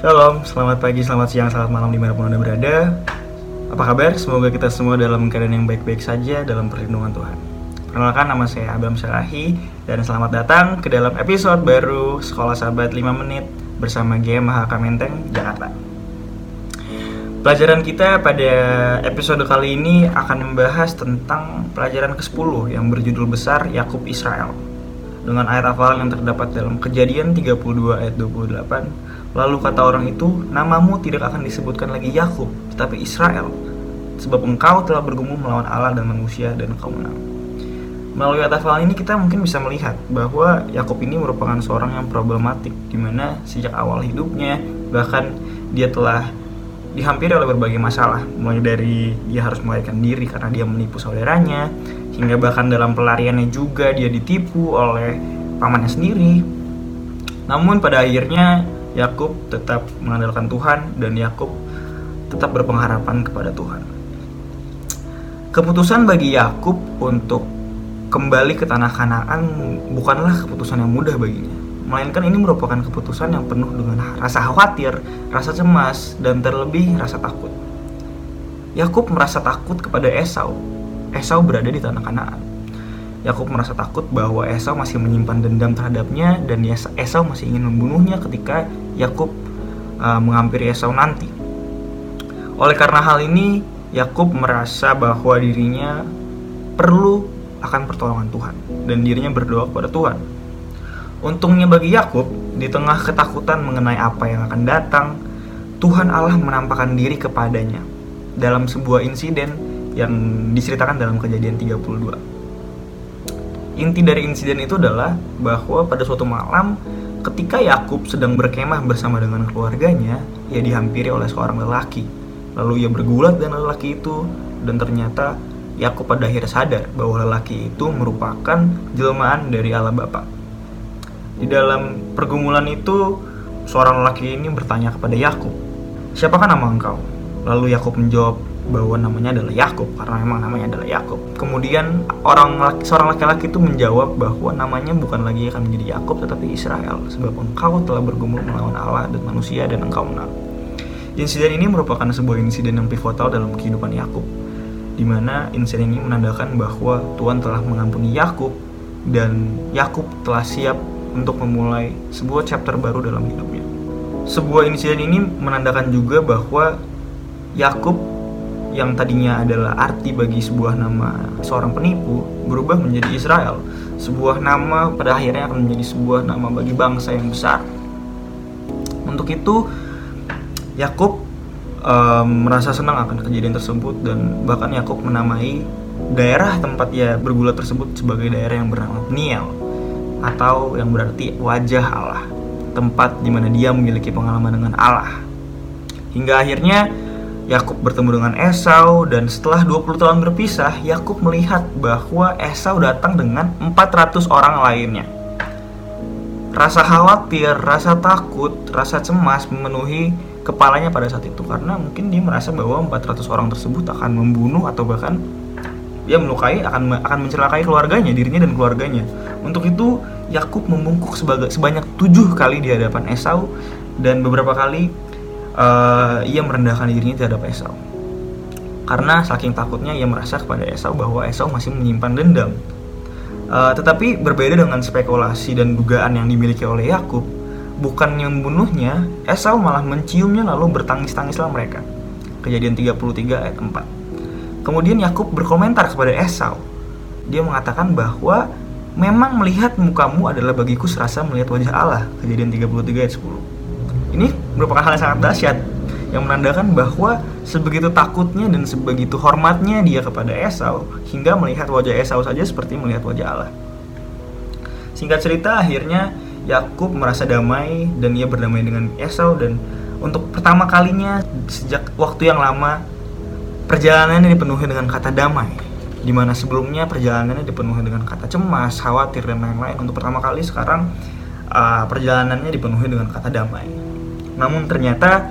Shalom, selamat pagi, selamat siang, selamat malam di mana pun Anda berada. Apa kabar? Semoga kita semua dalam keadaan yang baik-baik saja dalam perlindungan Tuhan. Perkenalkan nama saya Abram Salahi Dan selamat datang ke dalam episode baru Sekolah Sahabat 5 Menit Bersama GMH Menteng, Jakarta. Pelajaran kita pada episode kali ini akan membahas tentang pelajaran ke-10 yang berjudul besar Yakub Israel dengan ayat hafal yang terdapat dalam Kejadian 32 ayat 28. Lalu kata orang itu, namamu tidak akan disebutkan lagi Yakub, tetapi Israel, sebab engkau telah bergumul melawan Allah dan manusia dan engkau menang. Melalui ayat hafal ini kita mungkin bisa melihat bahwa Yakub ini merupakan seorang yang problematik di mana sejak awal hidupnya bahkan dia telah dihampiri oleh berbagai masalah mulai dari dia harus melarikan diri karena dia menipu saudaranya hingga bahkan dalam pelariannya juga dia ditipu oleh pamannya sendiri. Namun pada akhirnya Yakub tetap mengandalkan Tuhan dan Yakub tetap berpengharapan kepada Tuhan. Keputusan bagi Yakub untuk kembali ke tanah Kanaan bukanlah keputusan yang mudah baginya, melainkan ini merupakan keputusan yang penuh dengan rasa khawatir, rasa cemas, dan terlebih rasa takut. Yakub merasa takut kepada Esau Esau berada di tanah Kanaan. Yakub merasa takut bahwa Esau masih menyimpan dendam terhadapnya dan Esau masih ingin membunuhnya ketika Yakub uh, menghampiri Esau nanti. Oleh karena hal ini, Yakub merasa bahwa dirinya perlu akan pertolongan Tuhan dan dirinya berdoa kepada Tuhan. Untungnya bagi Yakub, di tengah ketakutan mengenai apa yang akan datang, Tuhan Allah menampakkan diri kepadanya dalam sebuah insiden yang diceritakan dalam kejadian 32. Inti dari insiden itu adalah bahwa pada suatu malam ketika Yakub sedang berkemah bersama dengan keluarganya, ia dihampiri oleh seorang lelaki. Lalu ia bergulat dengan lelaki itu dan ternyata Yakub pada akhirnya sadar bahwa lelaki itu merupakan jelmaan dari Allah Bapa. Di dalam pergumulan itu, seorang lelaki ini bertanya kepada Yakub, "Siapakah nama engkau?" Lalu Yakub menjawab, bahwa namanya adalah Yakub karena memang namanya adalah Yakub. Kemudian orang laki, seorang laki-laki itu menjawab bahwa namanya bukan lagi akan menjadi Yakub tetapi Israel sebab engkau telah bergumul melawan Allah dan manusia dan engkau menang. Insiden ini merupakan sebuah insiden yang pivotal dalam kehidupan Yakub di mana insiden ini menandakan bahwa Tuhan telah mengampuni Yakub dan Yakub telah siap untuk memulai sebuah chapter baru dalam hidupnya. Sebuah insiden ini menandakan juga bahwa Yakub yang tadinya adalah arti bagi sebuah nama seorang penipu berubah menjadi Israel, sebuah nama pada akhirnya akan menjadi sebuah nama bagi bangsa yang besar. Untuk itu, Yakub um, merasa senang akan kejadian tersebut dan bahkan Yakub menamai daerah tempat ia bergulat tersebut sebagai daerah yang bernama Peniel atau yang berarti wajah Allah, tempat di mana dia memiliki pengalaman dengan Allah. Hingga akhirnya Yakub bertemu dengan Esau dan setelah 20 tahun berpisah, Yakub melihat bahwa Esau datang dengan 400 orang lainnya. Rasa khawatir, rasa takut, rasa cemas memenuhi kepalanya pada saat itu karena mungkin dia merasa bahwa 400 orang tersebut akan membunuh atau bahkan dia melukai akan akan mencelakai keluarganya, dirinya dan keluarganya. Untuk itu Yakub membungkuk sebagai sebanyak tujuh kali di hadapan Esau dan beberapa kali uh, ia merendahkan dirinya terhadap Esau. Karena saking takutnya ia merasa kepada Esau bahwa Esau masih menyimpan dendam. Uh, tetapi berbeda dengan spekulasi dan dugaan yang dimiliki oleh Yakub, bukan yang membunuhnya, Esau malah menciumnya lalu bertangis-tangislah mereka. Kejadian 33 ayat 4. Kemudian Yakub berkomentar kepada Esau. Dia mengatakan bahwa memang melihat mukamu adalah bagiku serasa melihat wajah Allah. Kejadian 33 ayat 10. Ini merupakan hal yang sangat dahsyat yang menandakan bahwa sebegitu takutnya dan sebegitu hormatnya dia kepada Esau hingga melihat wajah Esau saja seperti melihat wajah Allah. Singkat cerita akhirnya Yakub merasa damai dan ia berdamai dengan Esau dan untuk pertama kalinya sejak waktu yang lama perjalanannya dipenuhi dengan kata damai di mana sebelumnya perjalanannya dipenuhi dengan kata cemas, khawatir dan lain-lain. Untuk pertama kali sekarang uh, perjalanannya dipenuhi dengan kata damai. Namun ternyata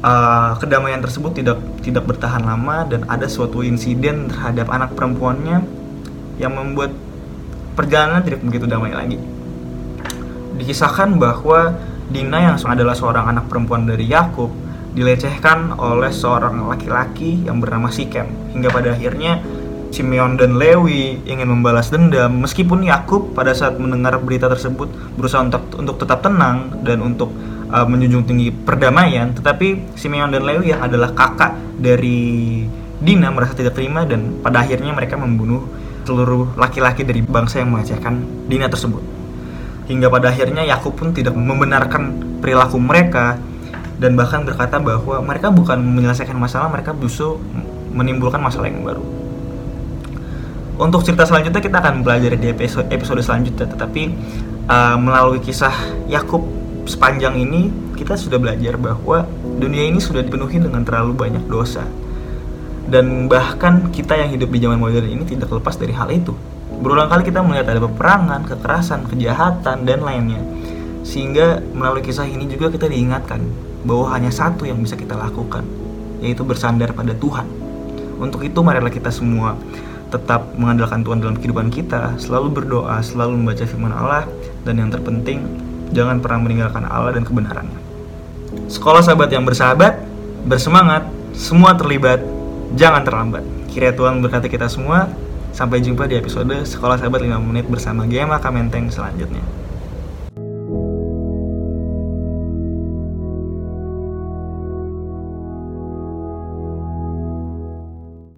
uh, kedamaian tersebut tidak tidak bertahan lama dan ada suatu insiden terhadap anak perempuannya yang membuat perjalanan tidak begitu damai lagi. Dikisahkan bahwa Dina yang adalah seorang anak perempuan dari Yakub dilecehkan oleh seorang laki-laki yang bernama Sikem hingga pada akhirnya Simeon dan Lewi ingin membalas dendam meskipun Yakub pada saat mendengar berita tersebut berusaha untuk untuk tetap tenang dan untuk uh, menjunjung tinggi perdamaian tetapi Simeon dan Lewi yang adalah kakak dari Dina merasa tidak terima dan pada akhirnya mereka membunuh seluruh laki-laki dari bangsa yang melecehkan Dina tersebut. Hingga pada akhirnya Yakub pun tidak membenarkan perilaku mereka dan bahkan berkata bahwa mereka bukan menyelesaikan masalah, mereka justru menimbulkan masalah yang baru. Untuk cerita selanjutnya kita akan belajar di episode, episode selanjutnya, tetapi uh, melalui kisah Yakub sepanjang ini kita sudah belajar bahwa dunia ini sudah dipenuhi dengan terlalu banyak dosa. Dan bahkan kita yang hidup di zaman modern ini tidak lepas dari hal itu. Berulang kali kita melihat ada peperangan, kekerasan, kejahatan, dan lainnya. Sehingga melalui kisah ini juga kita diingatkan bahwa hanya satu yang bisa kita lakukan, yaitu bersandar pada Tuhan. Untuk itu marilah kita semua tetap mengandalkan Tuhan dalam kehidupan kita, selalu berdoa, selalu membaca firman Allah, dan yang terpenting, jangan pernah meninggalkan Allah dan kebenarannya. Sekolah sahabat yang bersahabat, bersemangat, semua terlibat, jangan terlambat. Kiranya Tuhan berkati kita semua. Sampai jumpa di episode Sekolah Sahabat 5 Menit bersama Gema Kamenteng selanjutnya.